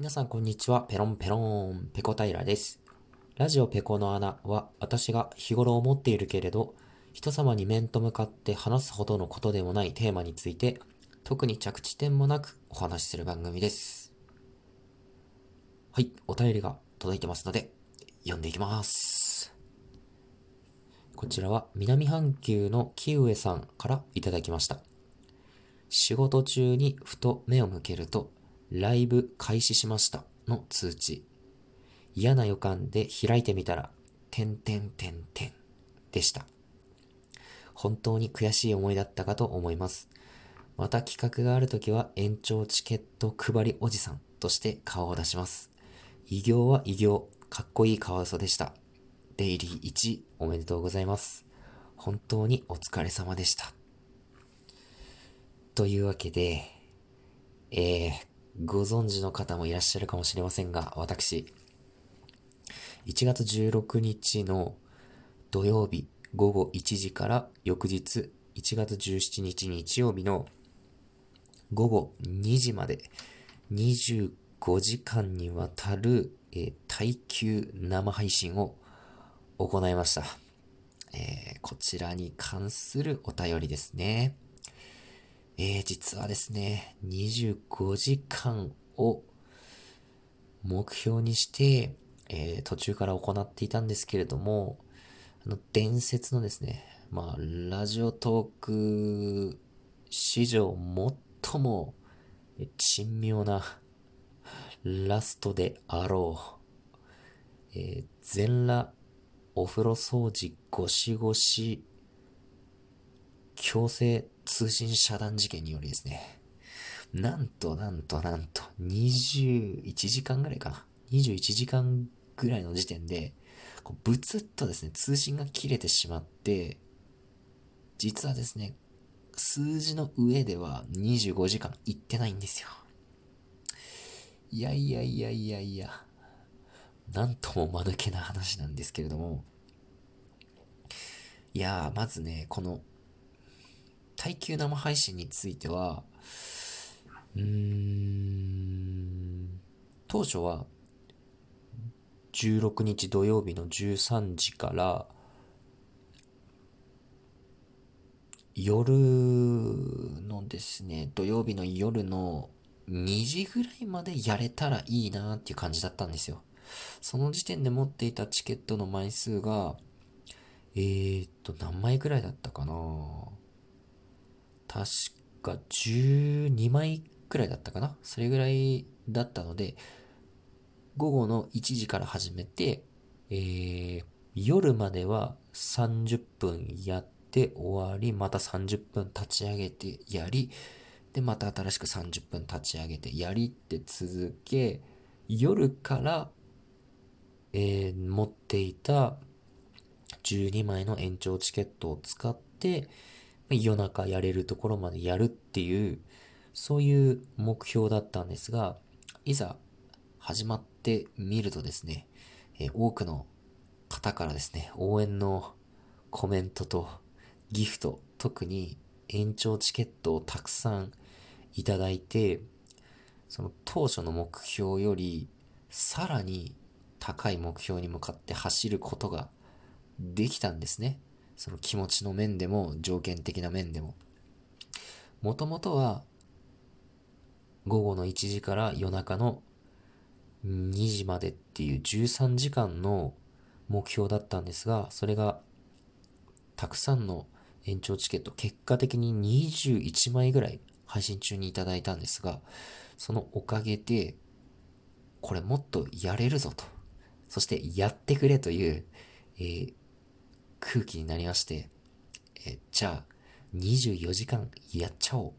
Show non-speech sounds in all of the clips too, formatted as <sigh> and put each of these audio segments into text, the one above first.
皆さんこんにちは。ペロンペロン、ペコ平です。ラジオペコの穴は私が日頃思っているけれど、人様に面と向かって話すほどのことでもないテーマについて、特に着地点もなくお話しする番組です。はい、お便りが届いてますので、読んでいきます。こちらは南半球の木上さんからいただきました。仕事中にふと目を向けると、ライブ開始しましたの通知。嫌な予感で開いてみたら、てんてんてんてんでした。本当に悔しい思いだったかと思います。また企画があるときは延長チケット配りおじさんとして顔を出します。異業は異業、かっこいいカワウソでした。デイリー1おめでとうございます。本当にお疲れ様でした。というわけで、えー、ご存知の方もいらっしゃるかもしれませんが、私、1月16日の土曜日午後1時から翌日1月17日日曜日の午後2時まで25時間にわたる、えー、耐久生配信を行いました、えー、こちらに関するお便りですね。えー、実はですね、25時間を目標にして、えー、途中から行っていたんですけれども、あの、伝説のですね、まあ、ラジオトーク史上最も珍妙なラストであろう、えー、全裸お風呂掃除ゴシゴシ強制通信遮断事件によりですね、なんとなんとなんと21時間ぐらいかな。21時間ぐらいの時点で、こうブツッとですね、通信が切れてしまって、実はですね、数字の上では25時間いってないんですよ。いやいやいやいやいや、なんとも間抜けな話なんですけれども、いやー、まずね、この耐久生配信については、うーん、当初は、16日土曜日の13時から、夜のですね、土曜日の夜の2時ぐらいまでやれたらいいなっていう感じだったんですよ。その時点で持っていたチケットの枚数が、えー、っと、何枚ぐらいだったかな確か12枚くらいだったかな？それぐらいだったので、午後の1時から始めて、えー、夜までは30分やって終わり、また30分立ち上げてやり、で、また新しく30分立ち上げてやりって続け、夜から、えー、持っていた12枚の延長チケットを使って、夜中やれるところまでやるっていう、そういう目標だったんですが、いざ始まってみるとですね、え、多くの方からですね、応援のコメントとギフト、特に延長チケットをたくさんいただいて、その当初の目標よりさらに高い目標に向かって走ることができたんですね。その気持ちの面でも条件的な面でも。もともとは午後の1時から夜中の2時までっていう13時間の目標だったんですが、それがたくさんの延長チケット、結果的に21枚ぐらい配信中にいただいたんですが、そのおかげで、これもっとやれるぞと、そしてやってくれという、えー、空気になりまして、えじゃあ、24時間やっちゃおう。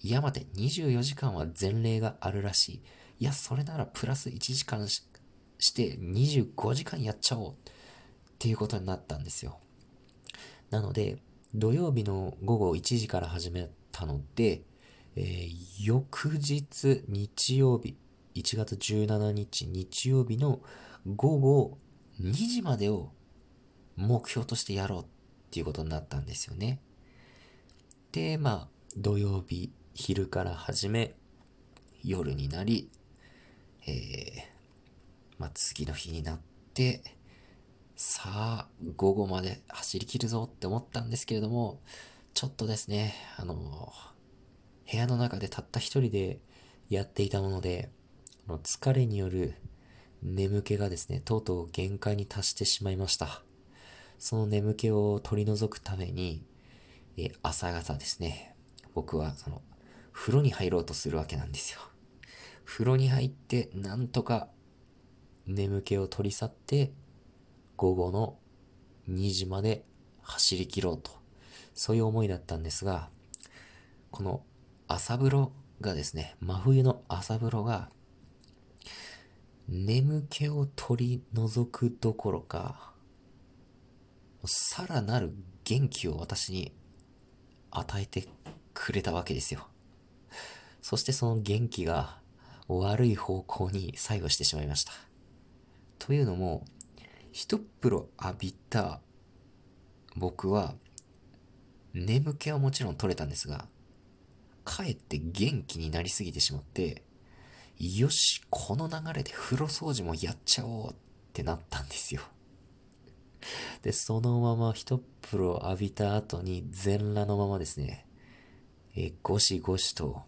いや待て、24時間は前例があるらしい。いや、それならプラス1時間しして25時間やっちゃおう。っていうことになったんですよ。なので、土曜日の午後1時から始めたので、えー、翌日日曜日、1月17日日曜日の午後2時までを目標としてやろうっていうことになったんですよね。で、まあ、土曜日、昼から始め、夜になり、えー、まあ、次の日になって、さあ、午後まで走り切るぞって思ったんですけれども、ちょっとですね、あの、部屋の中でたった一人でやっていたもので、疲れによる眠気がですね、とうとう限界に達してしまいました。その眠気を取り除くために、え朝方ですね、僕はその、風呂に入ろうとするわけなんですよ。風呂に入って、なんとか眠気を取り去って、午後の2時まで走り切ろうと、そういう思いだったんですが、この朝風呂がですね、真冬の朝風呂が、眠気を取り除くどころか、さらなる元気を私に与えてくれたわけですよ。そしてその元気が悪い方向に作用してしまいました。というのも、一風呂浴びた僕は、眠気はもちろん取れたんですが、かえって元気になりすぎてしまって、よし、この流れで風呂掃除もやっちゃおうってなったんですよ。<laughs> で、そのまま一風呂浴びた後に全裸のままですね、えゴシゴシと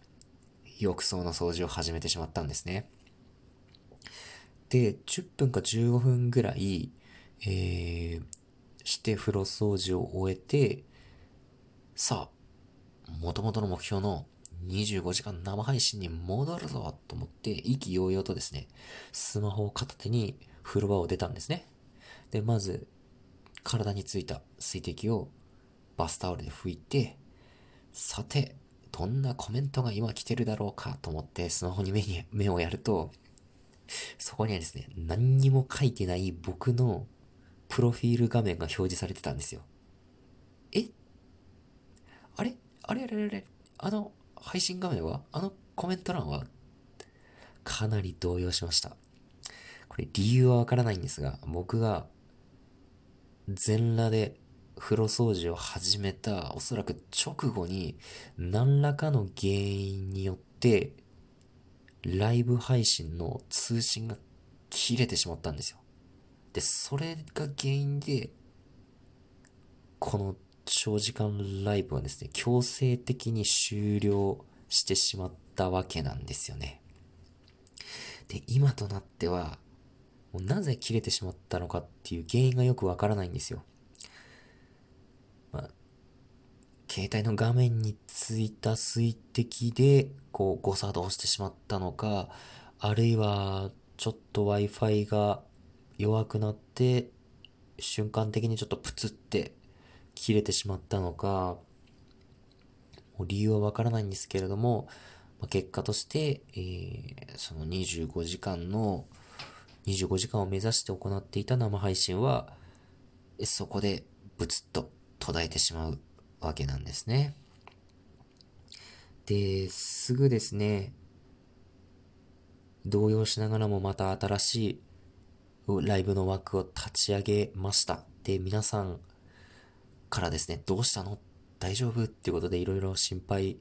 浴槽の掃除を始めてしまったんですね。で、10分か15分ぐらい、えー、して風呂掃除を終えて、さあ、元々の目標の25時間生配信に戻るぞと思って意気揚々とですね、スマホを片手に風呂場を出たんですね。で、まず、体についた水滴をバスタオルで拭いて、さて、どんなコメントが今来てるだろうかと思ってスマホに目に目をやると、そこにはですね、何にも書いてない僕のプロフィール画面が表示されてたんですよ。え？あれ？あれ？あれ？あれ？あの配信画面は？あのコメント欄は？かなり動揺しました。これ理由はわからないんですが、僕が全裸で風呂掃除を始めたおそらく直後に何らかの原因によってライブ配信の通信が切れてしまったんですよ。で、それが原因でこの長時間ライブはですね、強制的に終了してしまったわけなんですよね。で、今となっては、もうなぜ切れてしまったのかっていう原因がよくわからないんですよ。まあ、携帯の画面についた水滴で、こう、誤作動してしまったのか、あるいは、ちょっと Wi-Fi が弱くなって、瞬間的にちょっとプツって切れてしまったのか、もう理由はわからないんですけれども、結果として、えー、その25時間の25時間を目指して行っていた生配信は、そこでブツッと途絶えてしまうわけなんですね。で、すぐですね、動揺しながらもまた新しいライブの枠を立ち上げました。で、皆さんからですね、どうしたの？大丈夫？っていうことでいろいろ心配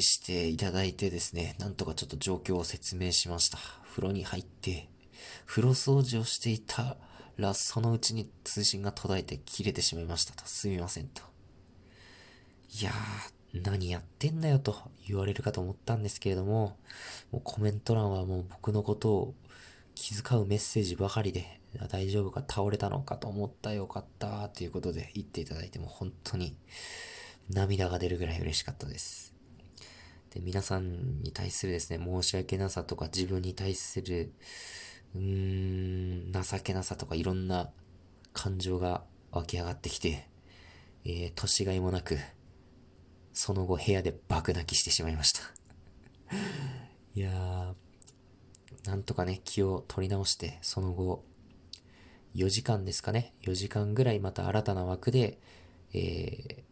していただいてですね、なんとかちょっと状況を説明しました。風呂に入って、風呂掃除をしていたら、そのうちに通信が途絶えて切れてしまいましたと。すみませんと。いやー、何やってんだよと言われるかと思ったんですけれども、もうコメント欄はもう僕のことを気遣うメッセージばかりで、大丈夫か倒れたのかと思ったよかったということで言っていただいても本当に涙が出るぐらい嬉しかったです。で、皆さんに対するですね、申し訳なさとか自分に対する、うーん、情けなさとかいろんな感情が湧き上がってきて、えー、年がいもなく、その後部屋で爆泣きしてしまいました。<laughs> いやー、なんとかね、気を取り直して、その後、4時間ですかね、4時間ぐらいまた新たな枠で、え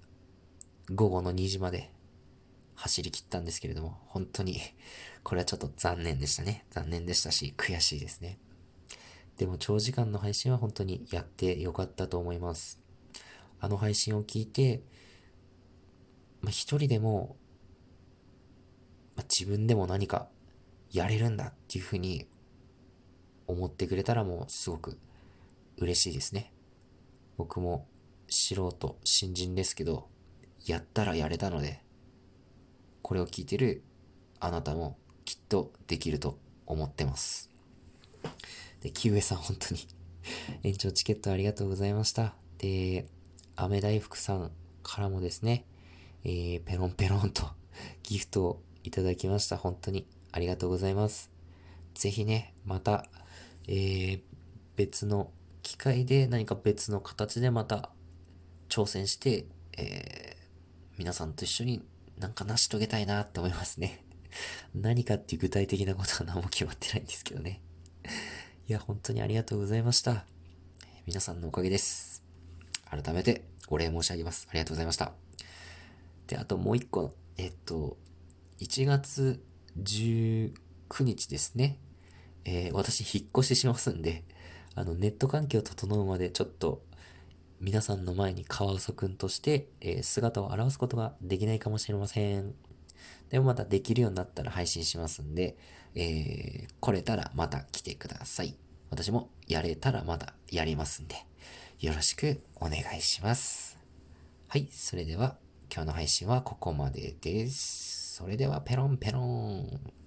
ー、午後の2時まで走り切ったんですけれども、本当に、これはちょっと残念でしたね。残念でしたし、悔しいですね。でも長時間の配信は本当にやってよかったと思います。あの配信を聞いて、まあ、一人でも、まあ、自分でも何かやれるんだっていうふうに思ってくれたらもうすごく嬉しいですね。僕も素人、新人ですけど、やったらやれたので、これを聞いてるあなたもきっとできると思ってます。で、キウエさん本当に <laughs> 延長チケットありがとうございました。で、飴大福さんからもですね、えー、ペロンペロンと <laughs> ギフトをいただきました。本当にありがとうございます。ぜひね、また、えー、別の機会で何か別の形でまた挑戦して、えー、皆さんと一緒になんか成し遂げたいなって思いますね。<laughs> 何かっていう具体的なことは何も決まってないんですけどね。<laughs> いや、本当にありがとうございました。皆さんのおかげです。改めてお礼申し上げます。ありがとうございました。で、あともう一個、えっと、1月19日ですね。えー、私引っ越ししますんで、あの、ネット環境整うまでちょっと皆さんの前にカワウソくんとして、え、姿を現すことができないかもしれません。でもまたできるようになったら配信しますんで、えー、来れたらまた来てください。私もやれたらまたやりますんで、よろしくお願いします。はい、それでは今日の配信はここまでです。それではペロンペロン。